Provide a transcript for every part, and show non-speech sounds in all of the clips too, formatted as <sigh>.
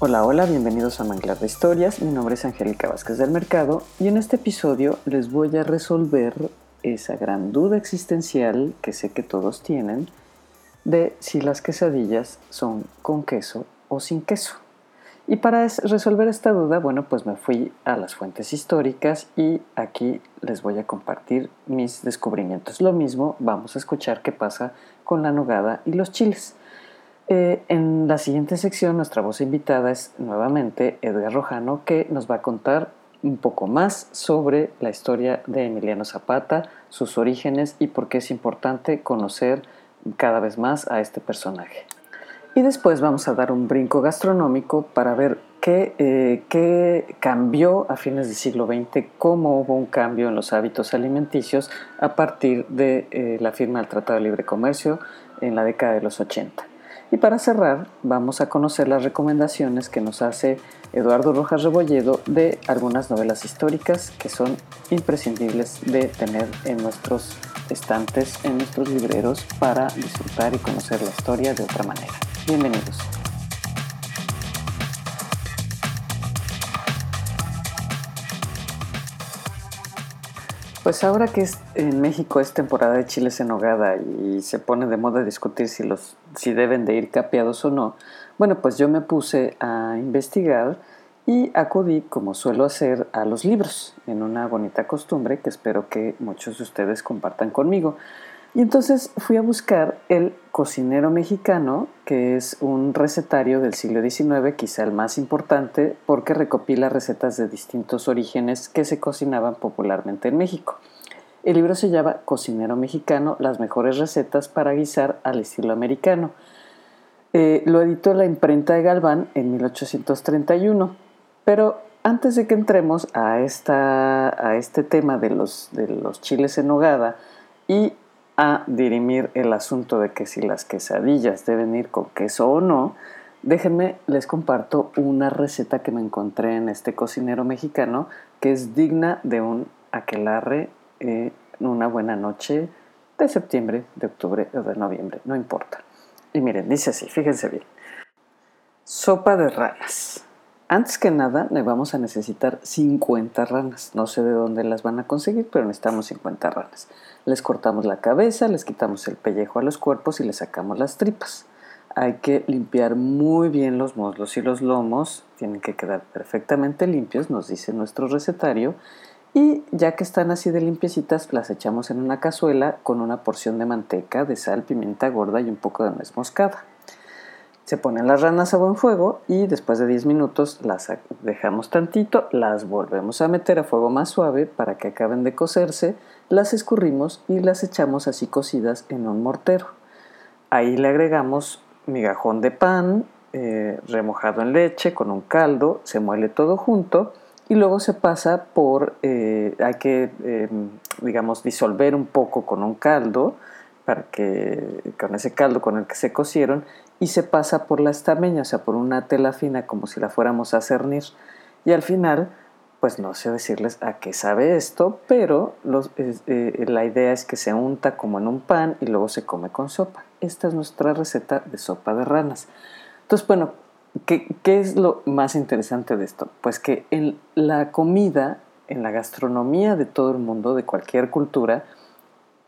Hola, hola, bienvenidos a Manglar de Historias. Mi nombre es Angélica Vázquez del Mercado y en este episodio les voy a resolver esa gran duda existencial que sé que todos tienen de si las quesadillas son con queso o sin queso. Y para resolver esta duda, bueno, pues me fui a las fuentes históricas y aquí les voy a compartir mis descubrimientos. Lo mismo, vamos a escuchar qué pasa con la nogada y los chiles. Eh, en la siguiente sección, nuestra voz invitada es nuevamente Edgar Rojano, que nos va a contar un poco más sobre la historia de Emiliano Zapata, sus orígenes y por qué es importante conocer cada vez más a este personaje. Y después vamos a dar un brinco gastronómico para ver qué, eh, cambió a fines del siglo XX, cómo hubo un cambio en los hábitos alimenticios a partir de eh, la firma del Tratado de Libre Comercio en la década de los 80. Y para cerrar, vamos a conocer las recomendaciones que nos hace Eduardo Rojas Rebolledo de algunas novelas históricas que son imprescindibles de tener en nuestros estantes, en nuestros libreros, para disfrutar y conocer la historia de otra manera. Bienvenidos. Pues ahora que en México es temporada de chiles en nogada y se pone de moda discutir si los si deben de ir capeados o no, bueno, pues yo me puse a investigar y acudí, como suelo hacer, a los libros, en una bonita costumbre que espero que muchos de ustedes compartan conmigo. Y entonces fui a buscar el cocinero mexicano, que es un recetario del siglo XIX, quizá el más importante, porque recopila recetas de distintos orígenes que se cocinaban popularmente en México. El libro se llama Cocinero Mexicano, las mejores recetas para guisar al estilo americano. Eh, lo editó la imprenta de Galván en 1831. Pero antes de que entremos a, esta, a este tema de los, de los chiles en nogada y a dirimir el asunto de que si las quesadillas deben ir con queso o no, déjenme les comparto una receta que me encontré en este cocinero mexicano que es digna de un aquelarre en una buena noche de septiembre, de octubre o de noviembre, no importa. Y miren, dice así, fíjense bien. Sopa de ranas. Antes que nada, le vamos a necesitar 50 ranas. No sé de dónde las van a conseguir, pero necesitamos 50 ranas. Les cortamos la cabeza, les quitamos el pellejo a los cuerpos y les sacamos las tripas. Hay que limpiar muy bien los muslos y los lomos. Tienen que quedar perfectamente limpios, nos dice nuestro recetario. Y ya que están así de limpiecitas, las echamos en una cazuela con una porción de manteca, de sal, pimienta gorda y un poco de nuez moscada. Se ponen las ranas a buen fuego y después de 10 minutos las dejamos tantito, las volvemos a meter a fuego más suave para que acaben de cocerse, las escurrimos y las echamos así cocidas en un mortero. Ahí le agregamos migajón de pan eh, remojado en leche con un caldo, se muele todo junto y luego se pasa por, eh, hay que, em, digamos, disolver un poco con un caldo para que con ese caldo con el que se cocieron y se pasa por la estameña, o sea, por una tela fina como si la fuéramos a cernir. Y al final, pues no sé decirles a qué sabe esto, pero eh, la idea es que se unta como en un pan y luego se come con sopa. Esta es nuestra receta de sopa de ranas. Entonces, bueno, ¿qué, qué es lo más interesante de esto? Pues que en la comida, en la gastronomía de todo el mundo, de cualquier cultura,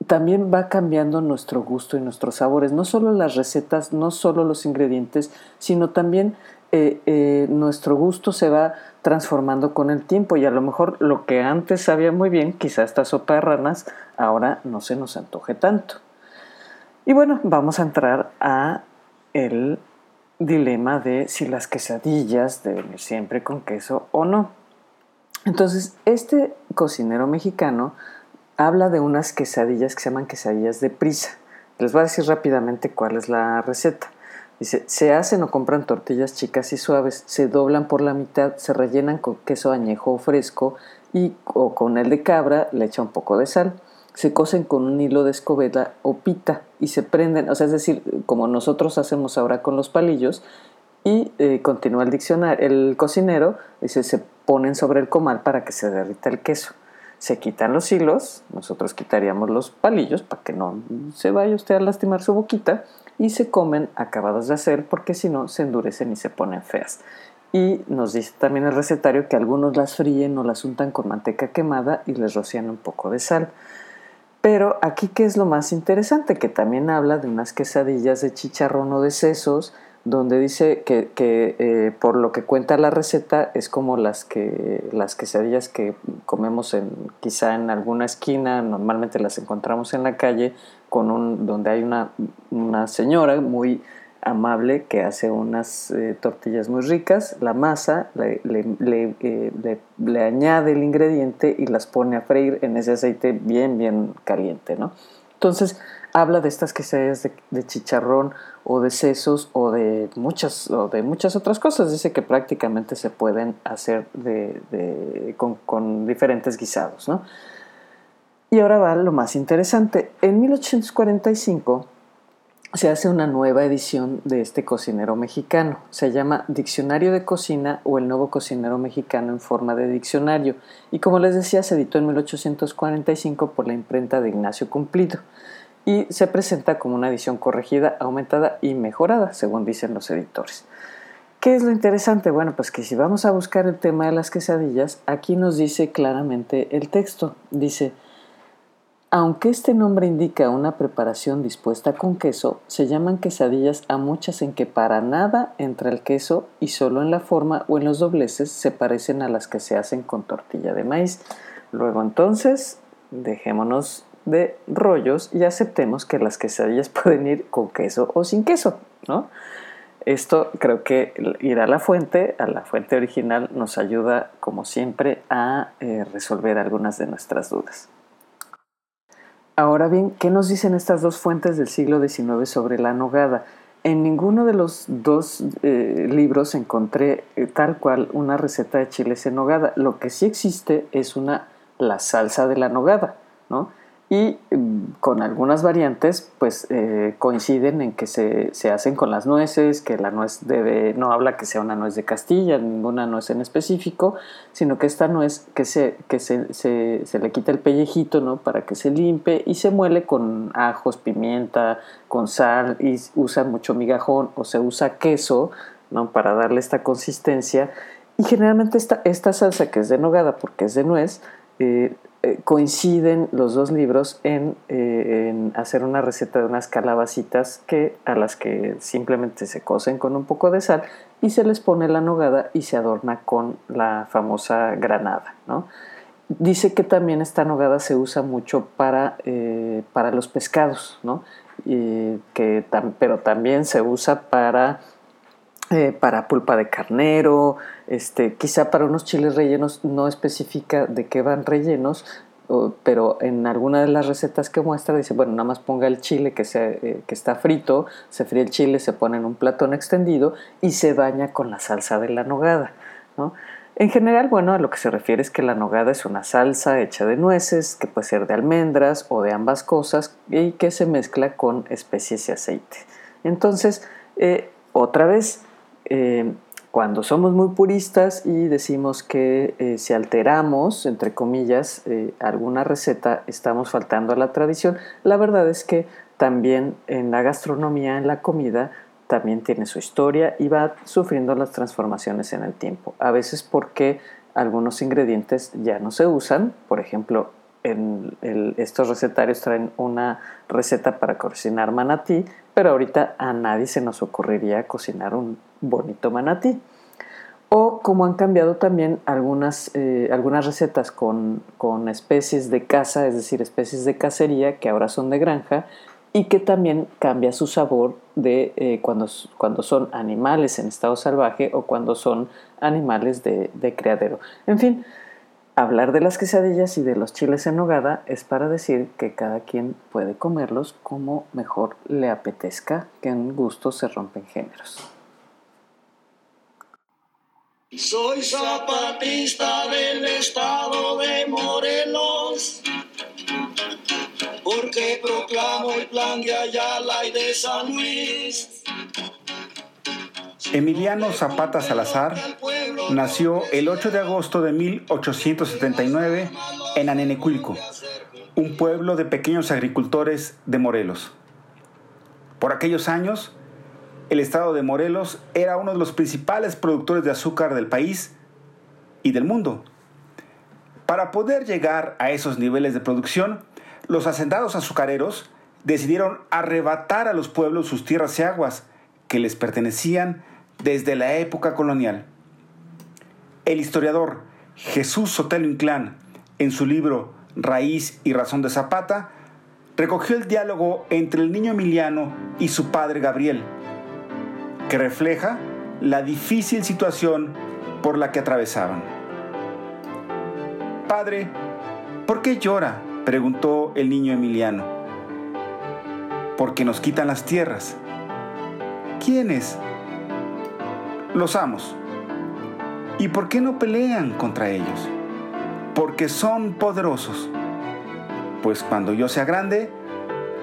también va cambiando nuestro gusto y nuestros sabores, no solo las recetas, no solo los ingredientes, sino también eh, eh, nuestro gusto se va transformando con el tiempo y a lo mejor lo que antes sabía muy bien, quizá esta sopa de ranas, ahora no se nos antoje tanto. Y bueno, vamos a entrar a el dilema de si las quesadillas deben ir siempre con queso o no. Entonces, este cocinero mexicano habla de unas quesadillas que se llaman quesadillas de prisa. Les voy a decir rápidamente cuál es la receta. Dice, se hacen o compran tortillas chicas y suaves, se doblan por la mitad, se rellenan con queso añejo o fresco y o con el de cabra le echa un poco de sal. Se cocen con un hilo de escobeta o pita y se prenden, o sea, es decir, como nosotros hacemos ahora con los palillos, y eh, continúa el diccionario, el cocinero dice, se ponen sobre el comal para que se derrita el queso se quitan los hilos, nosotros quitaríamos los palillos para que no se vaya usted a lastimar su boquita y se comen acabados de hacer porque si no se endurecen y se ponen feas. Y nos dice también el recetario que algunos las fríen o las untan con manteca quemada y les rocian un poco de sal. Pero aquí, ¿qué es lo más interesante? Que también habla de unas quesadillas de chicharrón o de sesos, donde dice que, eh, por lo que cuenta la receta es como las, que, las quesadillas que comemos quizá en alguna esquina, normalmente las encontramos en la calle, con un, donde hay una, una señora muy amable que hace unas eh, tortillas muy ricas, la masa, le, eh, le, le, añade el ingrediente y las pone a freír en ese aceite bien, bien caliente, ¿no? Entonces, habla de estas quesadillas de, de chicharrón o de sesos o de, muchas, o de muchas otras cosas. Dice que prácticamente se pueden hacer de, con, con diferentes guisados, ¿no? Y ahora va lo más interesante. En 1845 se hace una nueva edición de este cocinero mexicano. Se llama Diccionario de Cocina o el Nuevo Cocinero Mexicano en forma de diccionario. Y como les decía, se editó en 1845 por la imprenta de Ignacio Cumplido. Y se presenta como una edición corregida, aumentada y mejorada, según dicen los editores. ¿Qué es lo interesante? Bueno, pues que si vamos a buscar el tema de las quesadillas, aquí nos dice claramente el texto. Dice, aunque este nombre indica una preparación dispuesta con queso, se llaman quesadillas a muchas en que para nada entra el queso y solo en la forma o en los dobleces se parecen a las que se hacen con tortilla de maíz. Luego entonces, dejémonos de rollos y aceptemos que las quesadillas <laughs> pueden ir con queso o sin queso, ¿no? Esto creo que ir a la fuente, a la fuente original, nos ayuda, como siempre, a eh, resolver algunas de nuestras dudas. Ahora bien, ¿qué nos dicen estas dos fuentes del siglo XIX sobre la nogada? En ninguno de los dos eh, libros encontré eh, tal cual una receta de chiles en nogada. Lo que sí existe es una la salsa de la nogada, ¿no? Y mm, con algunas variantes pues eh, coinciden en que se, hacen con las nueces, que la nuez debe, no habla que sea una nuez de Castilla, ninguna nuez en específico, sino que esta nuez que se, que se, se, le quita el pellejito ¿no? para que se limpie y se muele con ajos, pimienta, con sal y usa mucho migajón o se usa queso ¿no? para darle esta consistencia y generalmente esta, esta salsa que es de nogada porque es de nuez, eh, eh, coinciden los dos libros eh, en, hacer una receta de unas calabacitas que, a las que simplemente se cocen con un poco de sal y se les pone la nogada y se adorna con la famosa granada. Dice que también esta nogada se usa mucho para, eh, para los pescados, que, pero también se usa para eh, para pulpa de carnero, este, quizá para unos chiles rellenos no especifica de qué van rellenos, pero en alguna de las recetas que muestra dice, bueno, nada más ponga el chile que, eh, que está frito, se fríe el chile, se pone en un platón extendido y se baña con la salsa de la nogada. En general, bueno, a lo que se refiere es que la nogada es una salsa hecha de nueces, que puede ser de almendras o de ambas cosas, y que se mezcla con especies y aceite. Entonces, eh, otra vez, eh, cuando somos muy puristas y decimos que eh, si alteramos, entre comillas, eh, alguna receta, estamos faltando a la tradición, la verdad es que también en la gastronomía, en la comida, también tiene su historia y va sufriendo las transformaciones en el tiempo. A veces porque algunos ingredientes ya no se usan, por ejemplo, en estos recetarios traen una receta para cocinar manatí, pero ahorita a nadie se nos ocurriría cocinar un bonito manatí. O como han cambiado también algunas, eh, algunas recetas con, especies de caza, es decir, especies de cacería que ahora son de granja y que también cambia su sabor de eh, cuando, cuando son animales en estado salvaje o cuando son animales de, de criadero. En fin, Hablar de las quesadillas y de los chiles en nogada es para decir que cada quien puede comerlos como mejor le apetezca, que en gusto se rompen géneros. Soy zapatista del estado de Morelos, porque proclamo el plan de Ayala y de San Luis. Emiliano Zapata Salazar nació el 8 de agosto de 1879 en Anenecuilco, un pueblo de pequeños agricultores de Morelos. Por aquellos años, el estado de Morelos era uno de los principales productores de azúcar del país y del mundo. Para poder llegar a esos niveles de producción, los hacendados azucareros decidieron arrebatar a los pueblos sus tierras y aguas que les pertenecían desde la época colonial. El historiador Jesús Sotelo Inclán, en su libro Raíz y Razón de Zapata, recogió el diálogo entre el niño Emiliano y su padre Gabriel, que refleja la difícil situación por la que atravesaban. Padre, ¿por qué llora? preguntó el niño Emiliano. Porque nos quitan las tierras. ¿Quiénes? Los amos. ¿Y por qué no pelean contra ellos? Porque son poderosos. Pues cuando yo sea grande,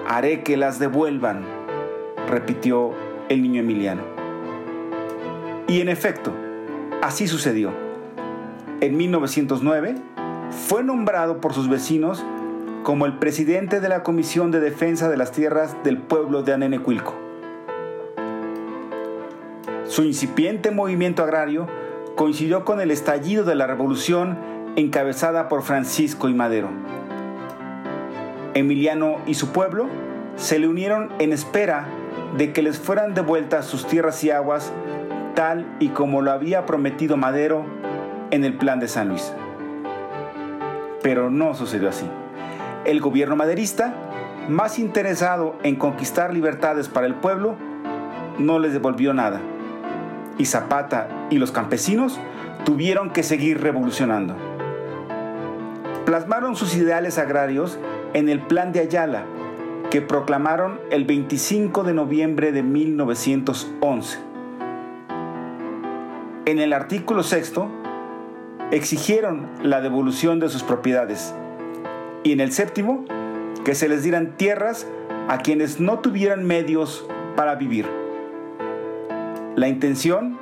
haré que las devuelvan, repitió el niño Emiliano. Y en efecto, así sucedió. En 1909, fue nombrado por sus vecinos como el presidente de la Comisión de Defensa de las Tierras del pueblo de Anenecuilco. Su incipiente movimiento agrario coincidió con el estallido de la revolución encabezada por Francisco y Madero. Emiliano y su pueblo se le unieron en espera de que les fueran devueltas sus tierras y aguas tal y como lo había prometido Madero en el plan de San Luis. Pero no sucedió así. El gobierno maderista, más interesado en conquistar libertades para el pueblo, no les devolvió nada. Y Zapata y los campesinos tuvieron que seguir revolucionando. Plasmaron sus ideales agrarios en el Plan de Ayala, que proclamaron el 25 de noviembre de 1911. En el artículo sexto, exigieron la devolución de sus propiedades y en el séptimo, que se les dieran tierras a quienes no tuvieran medios para vivir. La intención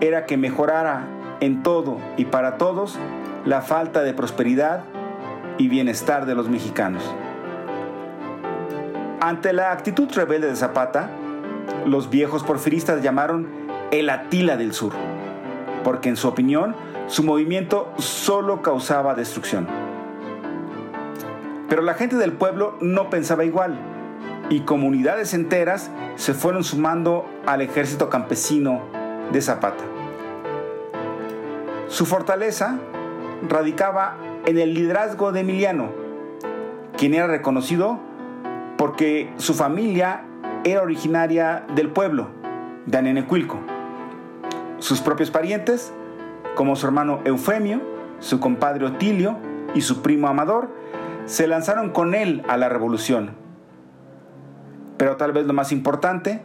era que mejorara en todo y para todos la falta de prosperidad y bienestar de los mexicanos. Ante la actitud rebelde de Zapata, los viejos porfiristas llamaron el Atila del Sur, porque en su opinión su movimiento solo causaba destrucción. Pero la gente del pueblo no pensaba igual y comunidades enteras se fueron sumando al ejército campesino de Zapata. Su fortaleza radicaba en el liderazgo de Emiliano, quien era reconocido porque su familia era originaria del pueblo, de Anenecuilco. Sus propios parientes como su hermano Eufemio, su compadre Otilio y su primo Amador, se lanzaron con él a la revolución. Pero tal vez lo más importante,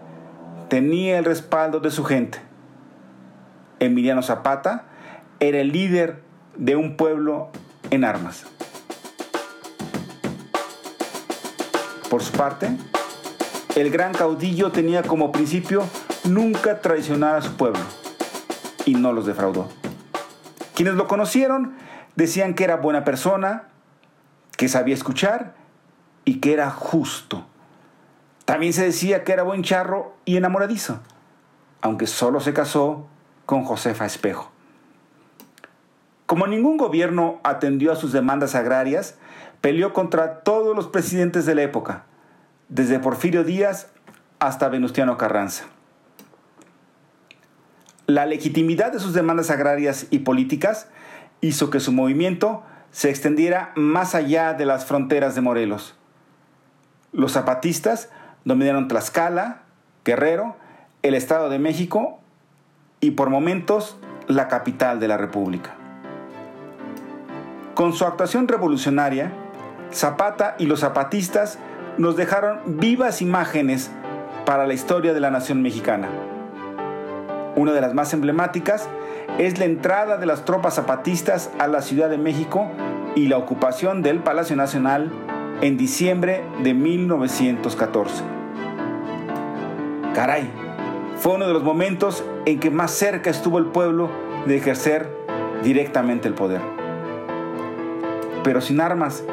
tenía el respaldo de su gente. Emiliano Zapata era el líder de un pueblo en armas. Por su parte, el gran caudillo tenía como principio nunca traicionar a su pueblo y no los defraudó. Quienes lo conocieron decían que era buena persona, que sabía escuchar y que era justo. También se decía que era buen charro y enamoradizo, aunque solo se casó con Josefa Espejo. Como ningún gobierno atendió a sus demandas agrarias, peleó contra todos los presidentes de la época, desde Porfirio Díaz hasta Venustiano Carranza. La legitimidad de sus demandas agrarias y políticas hizo que su movimiento se extendiera más allá de las fronteras de Morelos. Los zapatistas dominaron Tlaxcala, Guerrero, el Estado de México y por momentos la capital de la República. Con su actuación revolucionaria, Zapata y los zapatistas nos dejaron vivas imágenes para la historia de la nación mexicana. Una de las más emblemáticas es la entrada de las tropas zapatistas a la Ciudad de México y la ocupación del Palacio Nacional en diciembre de 1914. Caray, fue uno de los momentos en que más cerca estuvo el pueblo de ejercer directamente el poder. Pero sin armas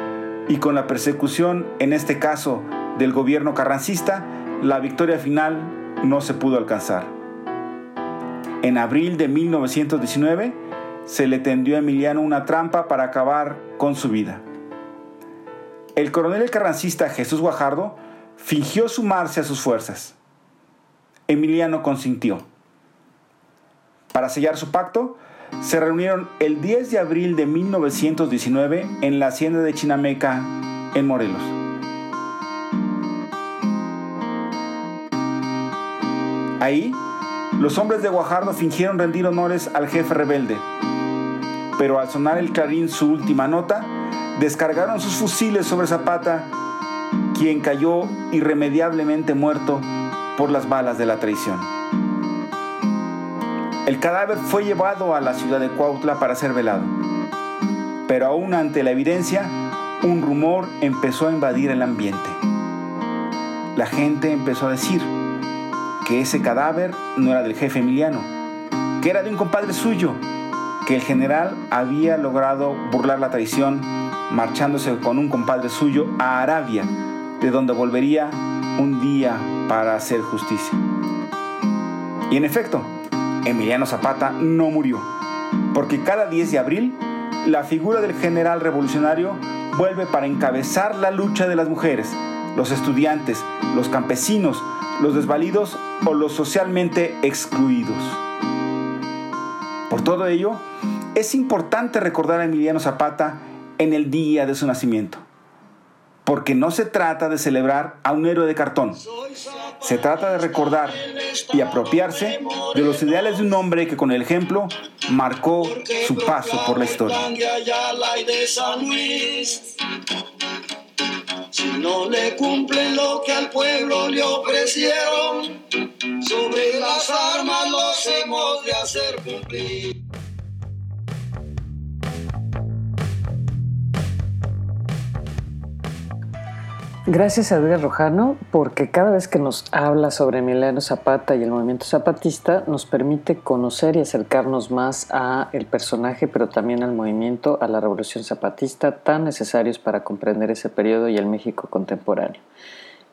y con la persecución, en este caso, del gobierno carrancista, la victoria final no se pudo alcanzar. En abril de 1919 se le tendió a Emiliano una trampa para acabar con su vida. El coronel carrancista Jesús Guajardo fingió sumarse a sus fuerzas. Emiliano consintió. Para sellar su pacto, se reunieron el 10 de abril de 1919 en la hacienda de Chinameca, en Morelos. Ahí, los hombres de Guajardo fingieron rendir honores al jefe rebelde, pero al sonar el clarín su última nota, descargaron sus fusiles sobre Zapata, quien cayó irremediablemente muerto por las balas de la traición. El cadáver fue llevado a la ciudad de Cuautla para ser velado, pero aún ante la evidencia, un rumor empezó a invadir el ambiente. La gente empezó a decir que ese cadáver no era del jefe Emiliano, que era de un compadre suyo, que el general había logrado burlar la traición marchándose con un compadre suyo a Arabia, de donde volvería un día para hacer justicia. Y en efecto, Emiliano Zapata no murió, porque cada 10 de abril la figura del general revolucionario vuelve para encabezar la lucha de las mujeres, los estudiantes, los campesinos, los desvalidos o los socialmente excluidos. Por todo ello, es importante recordar a Emiliano Zapata en el día de su nacimiento, porque no se trata de celebrar a un héroe de cartón, se trata de recordar y apropiarse de los ideales de un hombre que con el ejemplo marcó su paso por la historia. Si no le cumplen lo que al pueblo le ofrecieron, sobre las armas los hemos de hacer cumplir. Gracias a Edgar Rojano, porque cada vez que nos habla sobre Emiliano Zapata y el movimiento zapatista, nos permite conocer y acercarnos más a el personaje, pero también al movimiento, a la revolución zapatista, tan necesarios para comprender ese periodo y el México contemporáneo.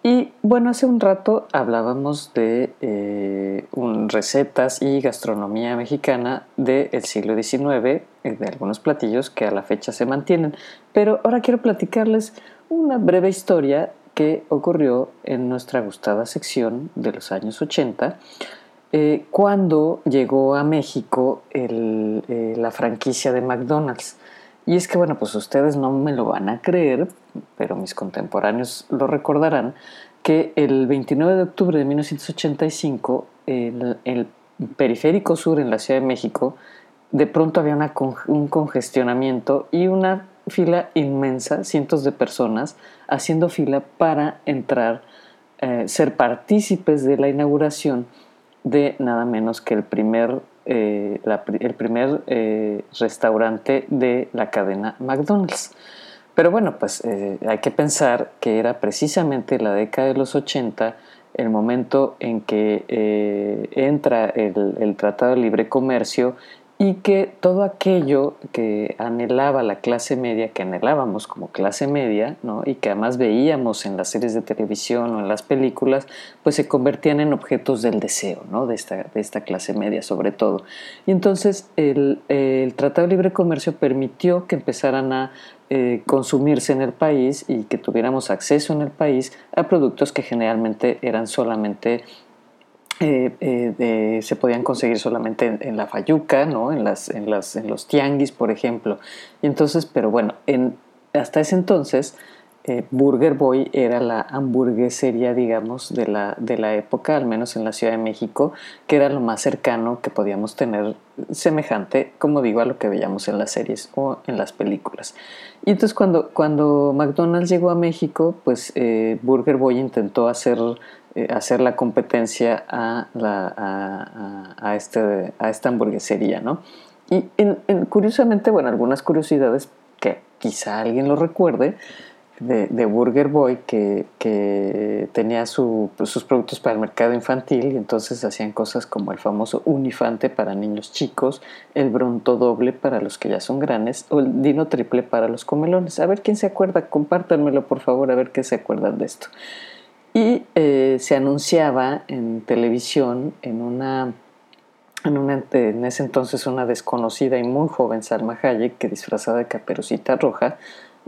Y bueno, hace un rato hablábamos de eh, recetas y gastronomía mexicana del siglo XIX, eh, de algunos platillos que a la fecha se mantienen, pero ahora quiero platicarles una breve historia que ocurrió en nuestra gustada sección de los años 80, eh, cuando llegó a México la franquicia de McDonald's. Y es que, bueno, pues ustedes no me lo van a creer, pero mis contemporáneos lo recordarán, que el 29 de octubre de 1985, el, el periférico sur en la Ciudad de México, de pronto había un congestionamiento y una fila inmensa, cientos de personas haciendo fila para entrar, eh, ser partícipes de la inauguración de nada menos que el primer, eh, el primer eh, restaurante de la cadena McDonald's. Pero bueno, pues hay que pensar que era precisamente la década de los 80 el momento en que entra el Tratado de Libre Comercio y que todo aquello que anhelaba la clase media, que anhelábamos como clase media, ¿no? y que además veíamos en las series de televisión o en las películas, pues se convertían en objetos del deseo ¿no? de, esta, de esta clase media sobre todo. Y entonces el, el Tratado de Libre Comercio permitió que empezaran a eh, consumirse en el país y que tuviéramos acceso en el país a productos que generalmente eran solamente eh, eh, se podían conseguir solamente en, la Fayuca, ¿no? en, las, en, las, en los tianguis, por ejemplo. Y entonces, pero bueno, en, hasta ese entonces, eh, Burger Boy era la hamburguesería, digamos, de la, de la época, al menos en la Ciudad de México, que era lo más cercano que podíamos tener semejante, como digo, a lo que veíamos en las series o en las películas. Y entonces cuando, cuando McDonald's llegó a México, pues Burger Boy intentó hacer eh, hacer la competencia a, la, a, este, a esta hamburguesería, ¿no? Y curiosamente, bueno, algunas curiosidades que quizá alguien lo recuerde, de, Burger Boy que, tenía sus productos para el mercado infantil y entonces hacían cosas como el famoso Unifante para niños chicos, el Bronto doble para los que ya son grandes o el Dino triple para los comelones. A ver quién se acuerda, compártanmelo por favor, a ver qué se acuerdan de esto. y eh, se anunciaba en televisión en una, en en ese entonces una desconocida y muy joven Salma Hayek que disfrazada de caperucita roja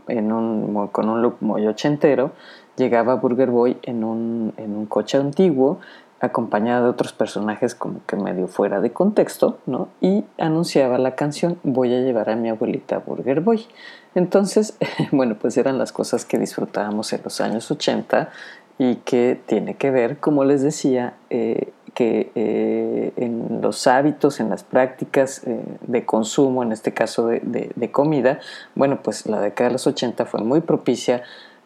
en un, con un look muy ochentero llegaba Burger Boy en un, en un coche antiguo acompañada de otros personajes como que medio fuera de contexto, ¿no? Y anunciaba la canción Voy a llevar a mi abuelita Burger Boy. Entonces, <laughs> bueno, pues eran las cosas que disfrutábamos en los años 80 y que tiene que ver, como les decía, eh, que eh, en los hábitos, en las prácticas eh, de consumo, en este caso de, de, comida, bueno, pues la década de los 80 fue muy propicia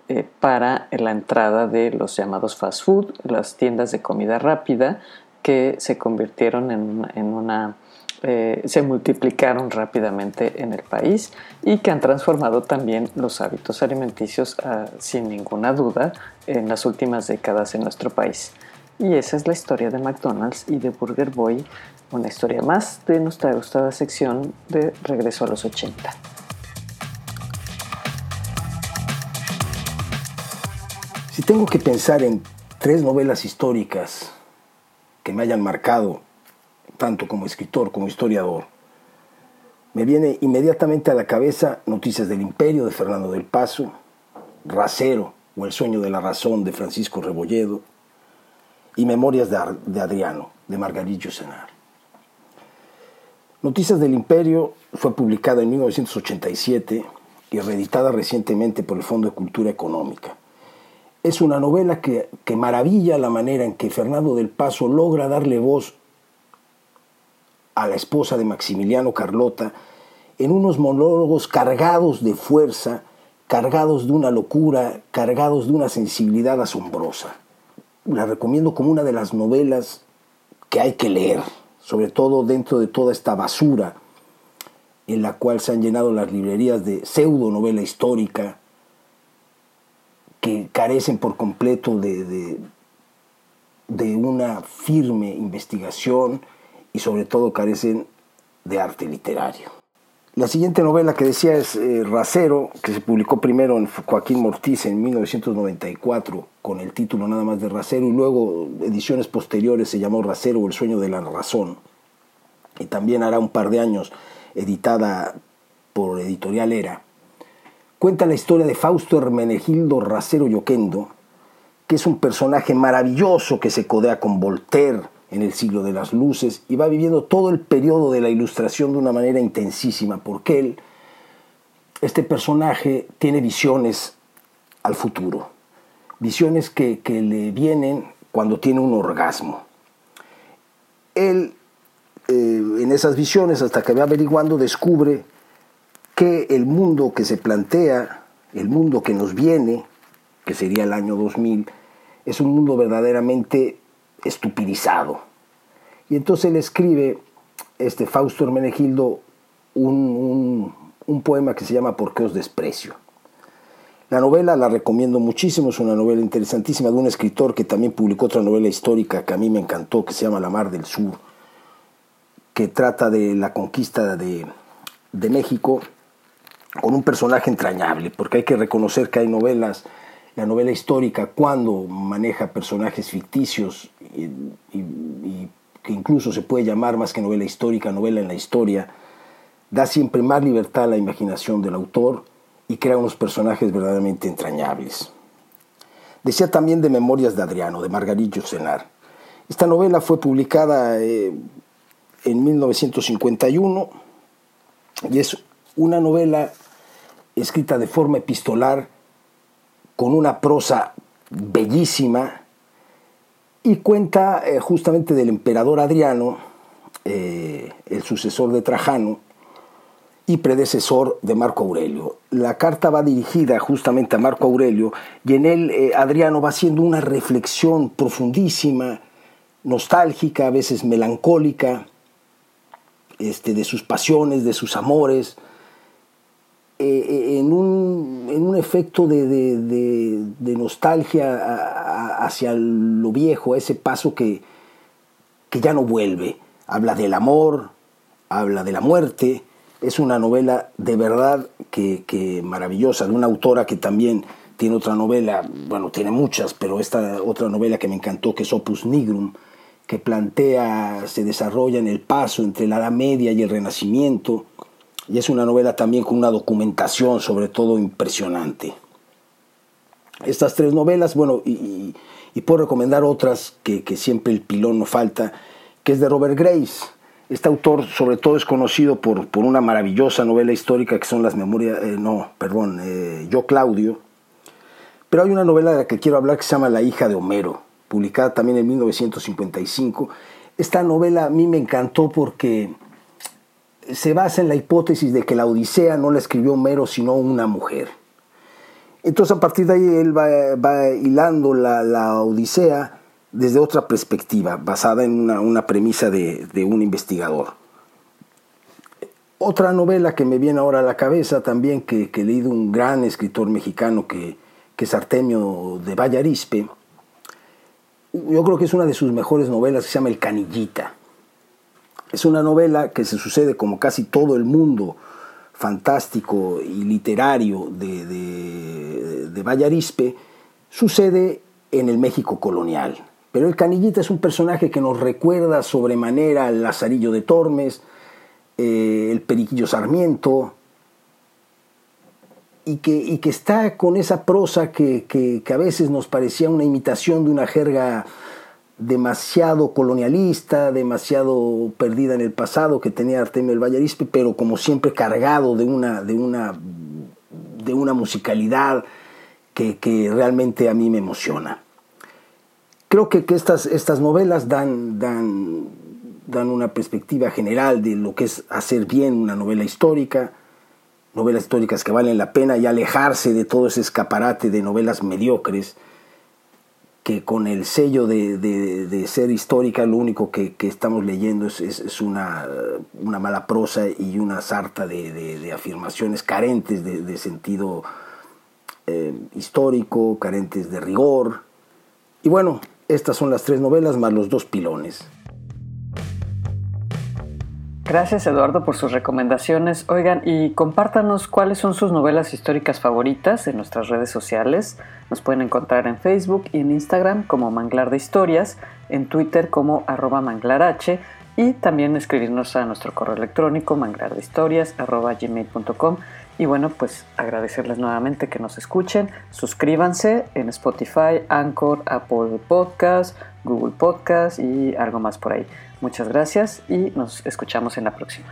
eh, para la entrada de los llamados fast food, las tiendas de comida rápida que se convirtieron en, una... Eh, se multiplicaron rápidamente en el país y que han transformado también los hábitos alimenticios ah, sin ninguna duda en las últimas décadas en nuestro país. Y esa es la historia de McDonald's y de Burger Boy, una historia más de nuestra gustada sección de Regreso a los 80. Si tengo que pensar en tres novelas históricas que me hayan marcado, tanto como escritor como historiador, me viene inmediatamente a la cabeza Noticias del Imperio de Fernando del Paso, Racero o El sueño de la razón de Francisco Rebolledo y Memorias de, Adriano de Margarillo Senar. Noticias del Imperio fue publicada en 1987 y reeditada recientemente por el Fondo de Cultura Económica es una novela que, maravilla la manera en que Fernando del Paso logra darle voz a la esposa de Maximiliano Carlota en unos monólogos cargados de fuerza, cargados de una locura, cargados de una sensibilidad asombrosa. La recomiendo como una de las novelas que hay que leer, sobre todo dentro de toda esta basura en la cual se han llenado las librerías de pseudo novela histórica, que carecen por completo de, de, una firme investigación y sobre todo carecen de arte literario. La siguiente novela que decía es eh, Racero, que se publicó primero en Joaquín Mortiz en 1994 con el título nada más de Racero y luego ediciones posteriores se llamó Racero o el sueño de la razón. Y también hará un par de años editada por Editorial Era cuenta la historia de Fausto Hermenegildo Racero Yoquendo, que es un personaje maravilloso que se codea con Voltaire en el siglo de las luces y va viviendo todo el periodo de la ilustración de una manera intensísima, porque él, este personaje, tiene visiones al futuro, visiones que, le vienen cuando tiene un orgasmo. Él, eh, en esas visiones, hasta que va averiguando, descubre que el mundo que se plantea, el mundo que nos viene, que sería el año 2000, es un mundo verdaderamente estupidizado. Y entonces él escribe, este Fausto Hermenegildo, un, un poema que se llama ¿Por qué os desprecio? La novela la recomiendo muchísimo, es una novela interesantísima de un escritor que también publicó otra novela histórica que a mí me encantó, que se llama La Mar del Sur, que trata de la conquista de, de México con un personaje entrañable, porque hay que reconocer que hay novelas, la novela histórica cuando maneja personajes ficticios y, que incluso se puede llamar más que novela histórica, novela en la historia, da siempre más libertad a la imaginación del autor y crea unos personajes verdaderamente entrañables. Decía también de Memorias de Adriano, de Margarillo Senar. Esta novela fue publicada eh, en 1951 y es una novela escrita de forma epistolar, con una prosa bellísima, y cuenta eh, justamente del emperador Adriano, eh, el sucesor de Trajano y predecesor de Marco Aurelio. La carta va dirigida justamente a Marco Aurelio y en él eh, Adriano va haciendo una reflexión profundísima, nostálgica, a veces melancólica, este, de sus pasiones, de sus amores, en, un, en, un, efecto de, de, nostalgia hacia lo viejo, ese paso que, que ya no vuelve. Habla del amor, habla de la muerte. Es una novela de verdad que, que, maravillosa, de una autora que también tiene otra novela, bueno, tiene muchas, pero esta otra novela que me encantó, que es Opus Nigrum, que plantea, se desarrolla en el paso entre la Edad Media y el Renacimiento, y es una novela también con una documentación sobre todo impresionante. Estas tres novelas, bueno, y, puedo recomendar otras que, siempre el pilón no falta, que es de Robert Grace. Este autor sobre todo es conocido por, por una maravillosa novela histórica que son las memorias, eh, no, perdón, eh, Yo Claudio, pero hay una novela de la que quiero hablar que se llama La hija de Homero, publicada también en 1955. Esta novela a mí me encantó porque se basa en la hipótesis de que la Odisea no la escribió Homero sino una mujer. Entonces a partir de ahí él va, hilando la, Odisea desde otra perspectiva, basada en una, premisa de, un investigador. Otra novela que me viene ahora a la cabeza también, que, que he leído un gran escritor mexicano que, es Artemio de Vallarispe, yo creo que es una de sus mejores novelas se llama El Canillita. Es una novela que se sucede como casi todo el mundo fantástico y literario de, de, Vallarispe, sucede en el México colonial. Pero el Canillita es un personaje que nos recuerda sobremanera al Lazarillo de Tormes, eh, el Periquillo Sarmiento, y que, que está con esa prosa que, a veces nos parecía una imitación de una jerga demasiado colonialista, demasiado perdida en el pasado que tenía Artemio el Vallarispe, pero como siempre cargado de una, de una, de una musicalidad que, realmente a mí me emociona. Creo que, que estas, estas novelas dan, dan, dan una perspectiva general de lo que es hacer bien una novela histórica, novelas históricas que valen la pena y alejarse de todo ese escaparate de novelas mediocres que con el sello de, ser histórica lo único que, estamos leyendo es, una, mala prosa y una sarta de, afirmaciones carentes de, sentido eh, histórico, carentes de rigor. Y bueno, estas son las tres novelas más los dos pilones. Gracias Eduardo por sus recomendaciones. Oigan, y compártanos cuáles son sus novelas históricas favoritas en nuestras redes sociales. Nos pueden encontrar en Facebook y en Instagram como Manglar de Historias, en Twitter como arroba manglarh y también escribirnos a nuestro correo electrónico manglardehistorias.gmail.com y bueno, pues agradecerles nuevamente que nos escuchen. Suscríbanse en Spotify, Anchor, Apple Podcast, Google Podcast y algo más por ahí. Muchas gracias y nos escuchamos en la próxima.